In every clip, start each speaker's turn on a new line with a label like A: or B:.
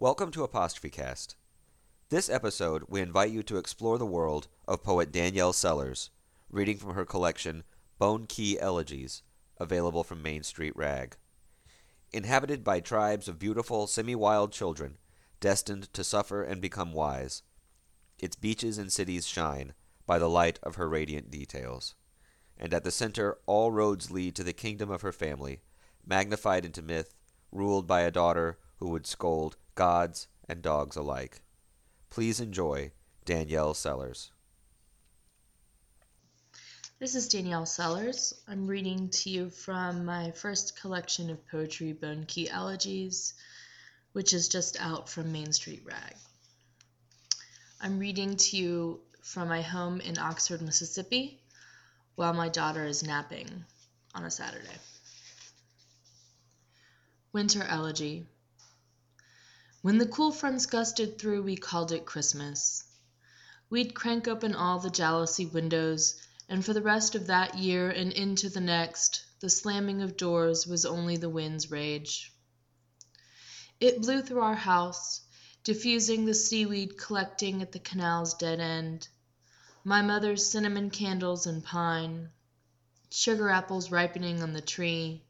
A: Welcome to Apostrophe Cast. This episode, we invite you to explore the world of poet Danielle Sellers, reading from her collection Bone Key Elegies, available from Main Street Rag. Inhabited by tribes of beautiful, semi wild children, destined to suffer and become wise, its beaches and cities shine by the light of her radiant details. And at the center, all roads lead to the kingdom of her family, magnified into myth, ruled by a daughter who would scold gods and dogs alike. Please enjoy Danielle Sellers.
B: This is Danielle Sellers. I'm reading to you from my first collection of poetry, Bone Key Elegies, which is just out from Main Street Rag. I'm reading to you from my home in Oxford, Mississippi, while my daughter is napping on a Saturday. Winter Elegy When the cool fronts gusted through, we called it Christmas. We'd crank open all the jalousie windows, and for the rest of that year and into the next, the slamming of doors was only the wind's rage. It blew through our house, diffusing the seaweed collecting at the canal's dead end, my mother's cinnamon candles and pine, sugar apples ripening on the tree,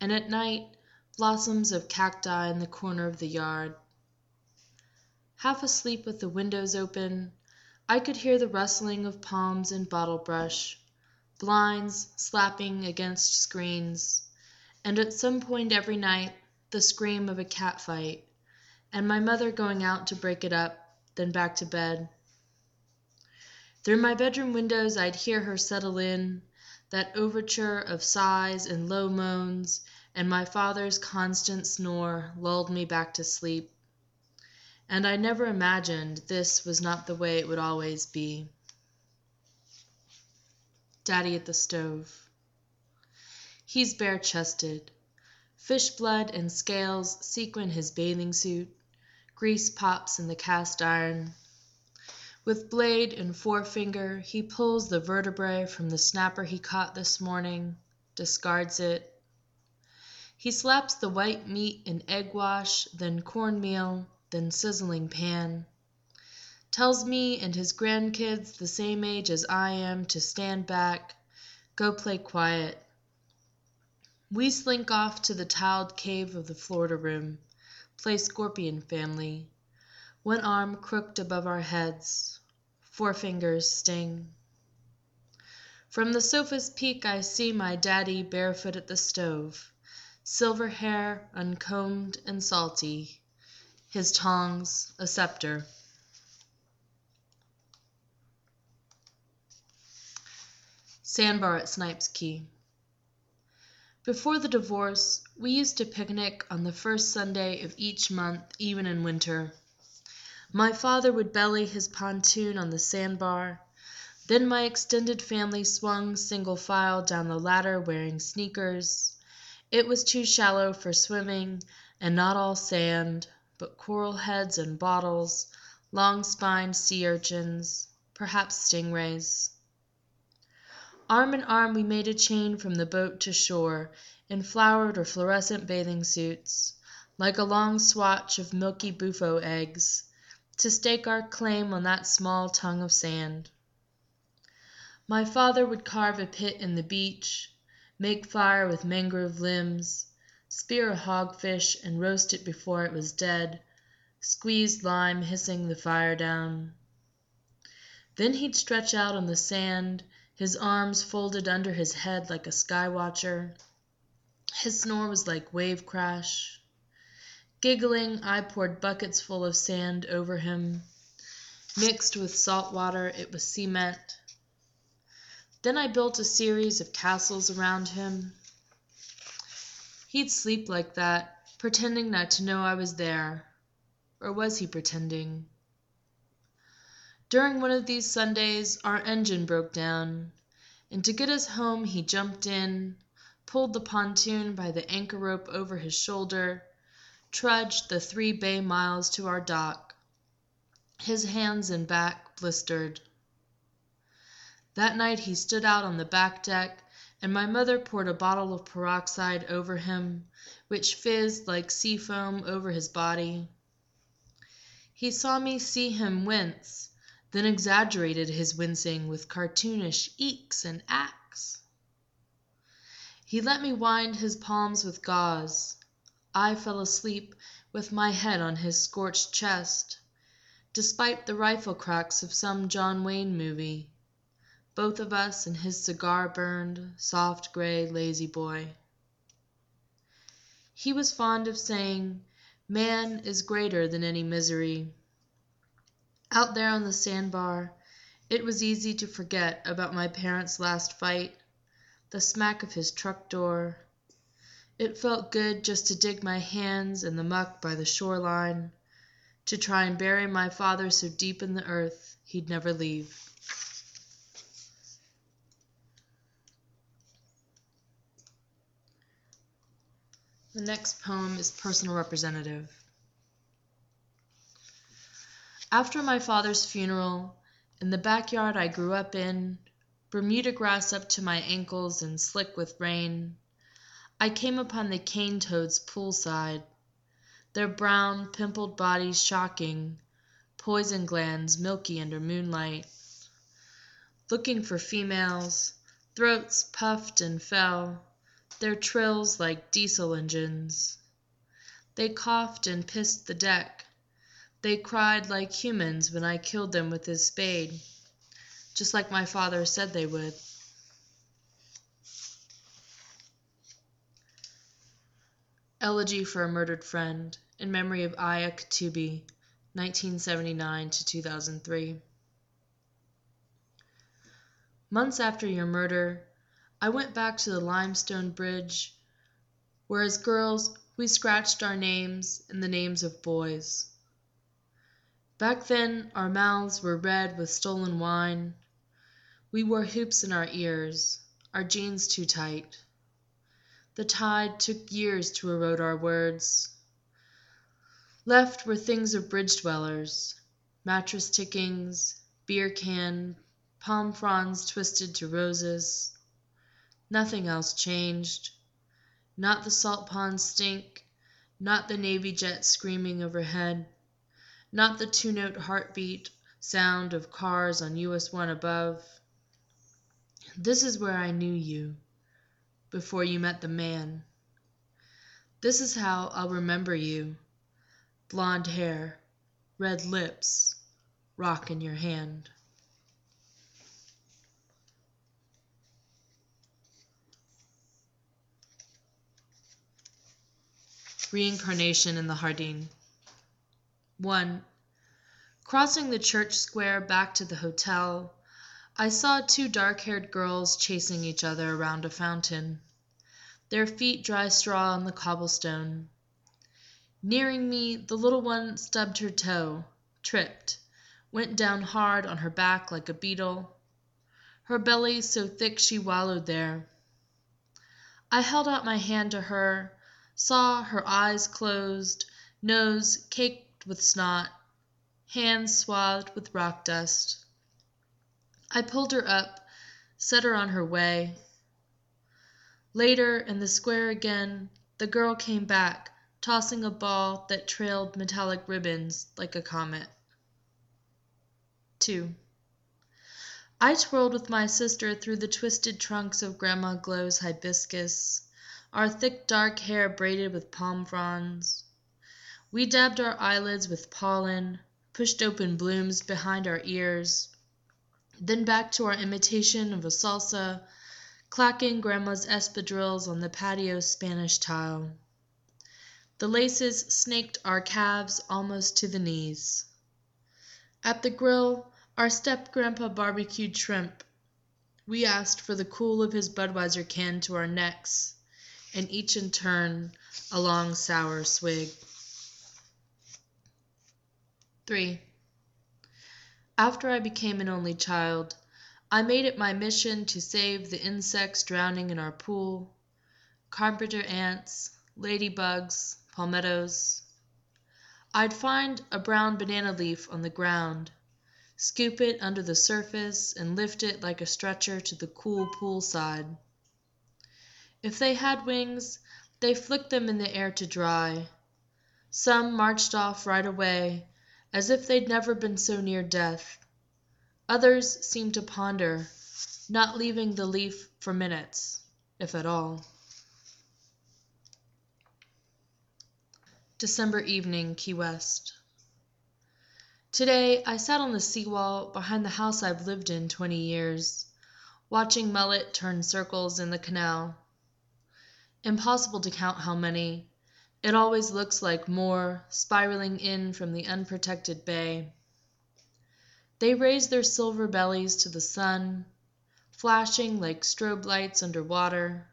B: and at night blossoms of cacti in the corner of the yard. Half asleep with the windows open, I could hear the rustling of palms and bottle brush, blinds slapping against screens, and at some point every night the scream of a cat fight, and my mother going out to break it up, then back to bed. Through my bedroom windows I'd hear her settle in, that overture of sighs and low moans, and my father's constant snore lulled me back to sleep. And I never imagined this was not the way it would always be. Daddy at the stove. He's bare chested. Fish blood and scales sequin his bathing suit. Grease pops in the cast iron. With blade and forefinger he pulls the vertebrae from the snapper he caught this morning, discards it. He slaps the white meat in egg wash, then cornmeal, then sizzling pan. Tells me and his grandkids the same age as I am to stand back, go play quiet. We slink off to the tiled cave of the Florida room, play scorpion family, one arm crooked above our heads forefingers sting. From the sofa's peak I see my daddy barefoot at the stove, silver hair uncombed and salty, his tongs a scepter. Sandbar at Snipes Key. Before the divorce, we used to picnic on the first Sunday of each month, even in winter. My father would belly his pontoon on the sandbar. Then my extended family swung single file down the ladder wearing sneakers. It was too shallow for swimming, and not all sand, but coral heads and bottles, long spined sea urchins, perhaps stingrays. Arm in arm we made a chain from the boat to shore, in flowered or fluorescent bathing suits, like a long swatch of milky bufo eggs to stake our claim on that small tongue of sand. My father would carve a pit in the beach, make fire with mangrove limbs, spear a hogfish and roast it before it was dead, squeezed lime hissing the fire down. Then he'd stretch out on the sand, his arms folded under his head like a sky watcher. His snore was like wave crash. Giggling, I poured buckets full of sand over him. Mixed with salt water, it was cement. Then I built a series of castles around him. He'd sleep like that, pretending not to know I was there. Or was he pretending? During one of these Sundays, our engine broke down, and to get us home he jumped in, pulled the pontoon by the anchor rope over his shoulder, trudged the three bay miles to our dock, his hands and back blistered. That night he stood out on the back deck, and my mother poured a bottle of peroxide over him, which fizzed like sea foam over his body. He saw me see him wince, then exaggerated his wincing with cartoonish eeks and acks. He let me wind his palms with gauze. I fell asleep with my head on his scorched chest, despite the rifle cracks of some John Wayne movie both of us and his cigar burned, soft gray La-Z-Boy. He was fond of saying, Man is greater than any misery. Out there on the sandbar, it was easy to forget about my parents' last fight, the smack of his truck door. It felt good just to dig my hands in the muck by the shoreline, to try and bury my father so deep in the earth he'd never leave. The next poem is Personal Representative. After my father's funeral, in the backyard I grew up in, Bermuda grass up to my ankles and slick with rain, I came upon the cane toads poolside, their brown, pimpled bodies shocking, poison glands milky under moonlight. Looking for females, throats puffed and fell their trills like diesel engines. They coughed and pissed the deck. They cried like humans when I killed them with his spade, just like my father said they would. Elegy for a Murdered Friend in memory of Aya Katubi, 1979 to 2003. Months after your murder, I went back to the limestone bridge, where as girls we scratched our names and the names of boys. Back then our mouths were red with stolen wine. We wore hoops in our ears, our jeans too tight. The tide took years to erode our words. Left were things of bridge dwellers mattress tickings, beer can, palm fronds twisted to roses. Nothing else changed. Not the salt pond stink, not the Navy jet screaming overhead, not the two note heartbeat sound of cars on US 1 above. This is where I knew you, before you met the man. This is how I'll remember you blonde hair, red lips, rock in your hand. Reincarnation in the Jardin. 1. Crossing the church square back to the hotel, I saw two dark haired girls chasing each other around a fountain, their feet dry straw on the cobblestone. Nearing me, the little one stubbed her toe, tripped, went down hard on her back like a beetle, her belly so thick she wallowed there. I held out my hand to her saw her eyes closed, nose caked with snot, hands swathed with rock dust. I pulled her up, set her on her way. Later, in the square again, the girl came back, tossing a ball that trailed metallic ribbons like a comet. 2. I twirled with my sister through the twisted trunks of Grandma Glow's hibiscus our thick dark hair braided with palm fronds. We dabbed our eyelids with pollen, pushed open blooms behind our ears, then back to our imitation of a salsa, clacking Grandma's espadrilles on the patio Spanish tile. The laces snaked our calves almost to the knees. At the grill, our step grandpa barbecued shrimp. We asked for the cool of his Budweiser can to our necks and each in turn a long sour swig. 3. After I became an only child, I made it my mission to save the insects drowning in our pool carpenter ants, ladybugs, palmettos. I'd find a brown banana leaf on the ground, scoop it under the surface, and lift it like a stretcher to the cool pool side. If they had wings, they flicked them in the air to dry. Some marched off right away, as if they'd never been so near death. Others seemed to ponder, not leaving the leaf for minutes, if at all. December evening, Key West. Today I sat on the seawall behind the house I've lived in twenty years, watching mullet turn circles in the canal. Impossible to count how many. It always looks like more spiraling in from the unprotected bay. They raise their silver bellies to the sun, flashing like strobe lights under water.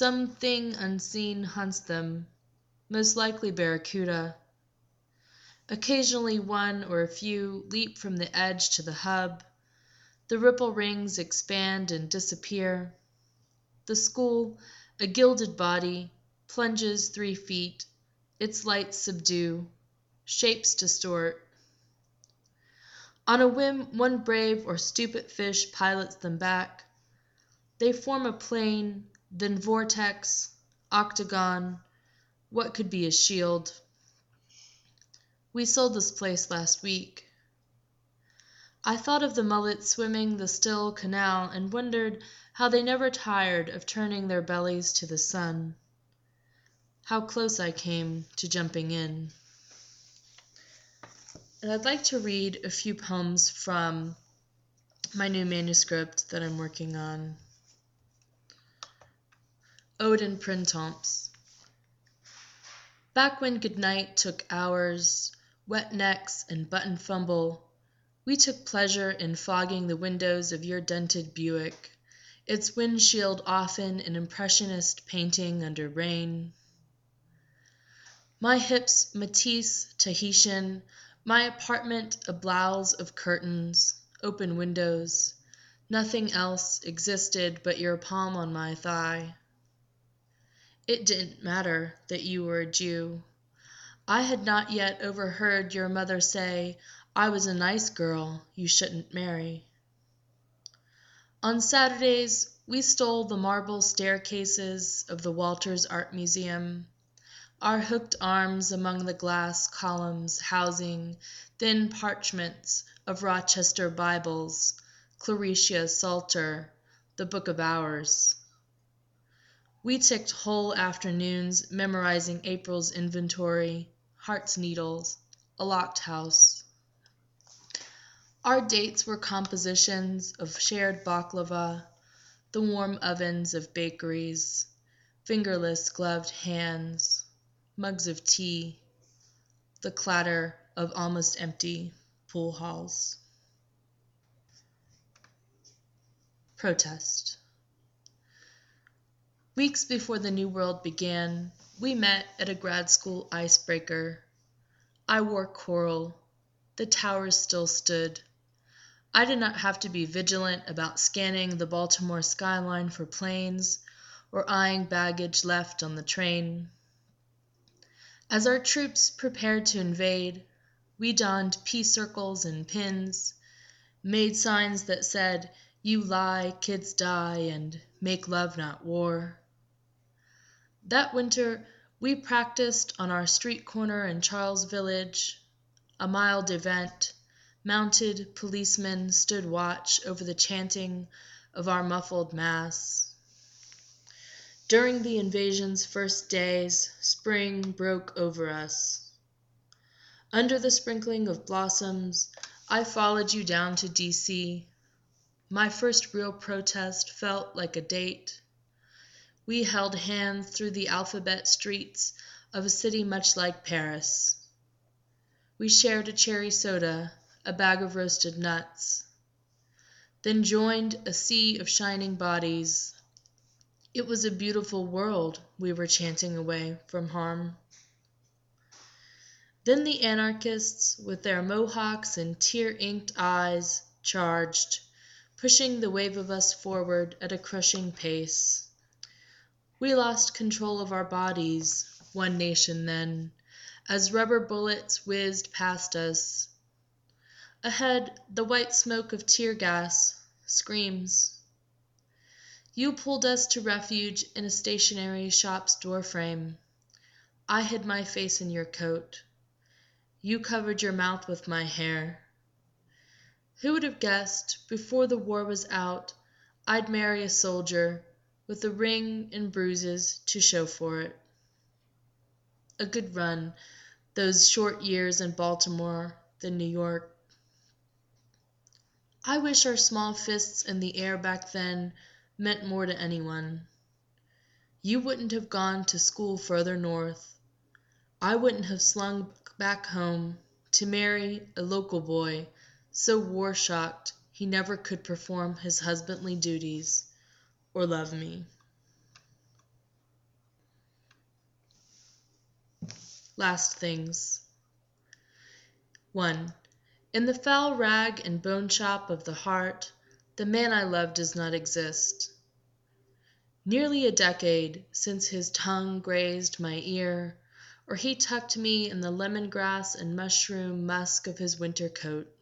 B: Unseen hunts them most likely barracuda. Occasionally one or a few leap from the edge to the hub. The ripple rings expand and disappear. The school, a gilded body, plunges three feet, its lights subdue, shapes distort. On a whim, one brave or stupid fish pilots them back. They form a plane, then vortex, octagon, what could be a shield? We sold this place last week. I thought of the mullets swimming the still canal and wondered how they never tired of turning their bellies to the sun. How close I came to jumping in. And I'd like to read a few poems from my new manuscript that I'm working on. Ode in Printemps. Back when goodnight took hours, wet necks and button fumble, we took pleasure in fogging the windows of your dented Buick, its windshield often an impressionist painting under rain. My hips Matisse, Tahitian, my apartment a blouse of curtains, open windows, nothing else existed but your palm on my thigh. It didn't matter that you were a Jew. I had not yet overheard your mother say I was a nice girl you shouldn't marry. On Saturdays we stole the marble staircases of the Walters Art Museum, our hooked arms among the glass columns housing thin parchments of Rochester Bibles, Claricia Psalter, the Book of Hours. We ticked whole afternoons memorizing April's inventory, Heart's Needles, a locked house. Our dates were compositions of shared baklava, the warm ovens of bakeries, fingerless gloved hands, mugs of tea, the clatter of almost empty pool halls. Protest. Weeks before the New World began, we met at a grad school icebreaker. I wore coral. The towers still stood. I did not have to be vigilant about scanning the Baltimore skyline for planes or eyeing baggage left on the train. As our troops prepared to invade, we donned peace circles and pins, made signs that said, You lie, kids die, and make love, not war. That winter we practiced on our street corner in Charles Village, a mild event. Mounted policemen stood watch over the chanting of our muffled mass. During the invasion's first days, spring broke over us. Under the sprinkling of blossoms, I followed you down to D.C. My first real protest felt like a date. We held hands through the alphabet streets of a city much like Paris. We shared a cherry soda, a bag of roasted nuts, then joined a sea of shining bodies. It was a beautiful world we were chanting away from harm. Then the anarchists, with their mohawks and tear inked eyes, charged, pushing the wave of us forward at a crushing pace. We lost control of our bodies, one nation then, as rubber bullets whizzed past us. Ahead, the white smoke of tear gas, screams. You pulled us to refuge in a stationery shop's doorframe. I hid my face in your coat. You covered your mouth with my hair. Who would have guessed, before the war was out, I'd marry a soldier, with a ring and bruises to show for it? A good run, those short years in Baltimore, then New York. I wish our small fists in the air back then meant more to anyone. You wouldn't have gone to school further north. I wouldn't have slung back home to marry a local boy so war shocked he never could perform his husbandly duties or love me. Last things. 1. In the foul rag and bone shop of the heart, the man I love does not exist. Nearly a decade since his tongue grazed my ear, or he tucked me in the lemon grass and mushroom musk of his winter coat.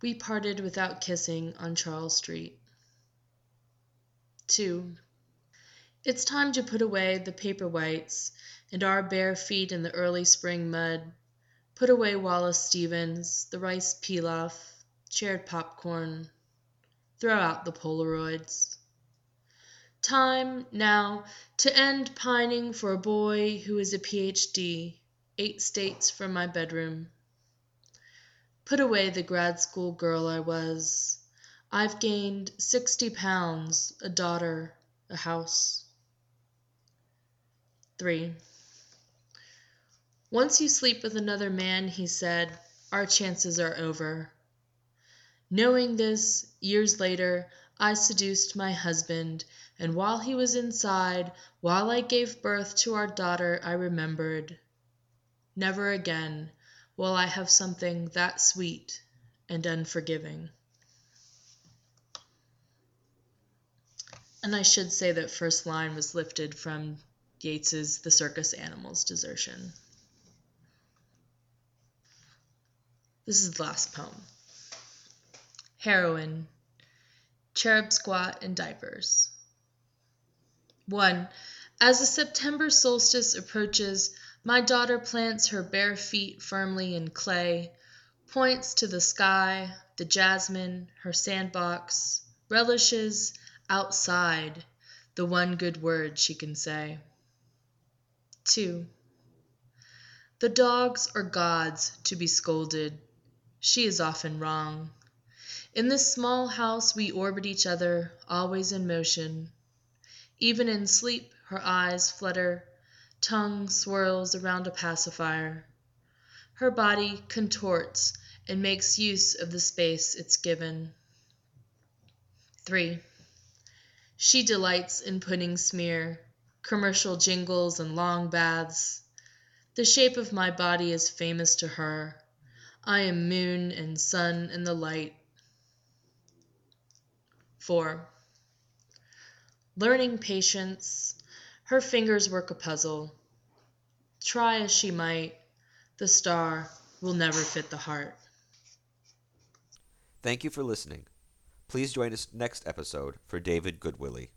B: We parted without kissing on Charles Street. 2. It's time to put away the paper whites and our bare feet in the early spring mud. Put away Wallace Stevens, the rice pilaf, shared popcorn. Throw out the Polaroids. Time, now, to end pining for a boy who is a PhD, eight states from my bedroom. Put away the grad school girl I was. I've gained sixty pounds, a daughter, a house. 3. Once you sleep with another man, he said, our chances are over. Knowing this, years later, I seduced my husband, and while he was inside, while I gave birth to our daughter, I remembered. Never again will I have something that sweet and unforgiving. And I should say that first line was lifted from Yeats's The Circus Animals Desertion. This is the last poem. Heroine, Cherub Squat in Diapers. 1. As the September solstice approaches, my daughter plants her bare feet firmly in clay, points to the sky, the jasmine, her sandbox, relishes outside the one good word she can say. 2. The dogs are gods to be scolded. She is often wrong. In this small house we orbit each other, always in motion. Even in sleep her eyes flutter tongue swirls around a pacifier. Her body contorts and makes use of the space it's given. 3. She delights in pudding smear, commercial jingles, and long baths. The shape of my body is famous to her. I am moon and sun and the light. 4. Learning patience, her fingers work a puzzle. Try as she might, the star will never fit the heart.
A: Thank you for listening. Please join us next episode for David Goodwillie.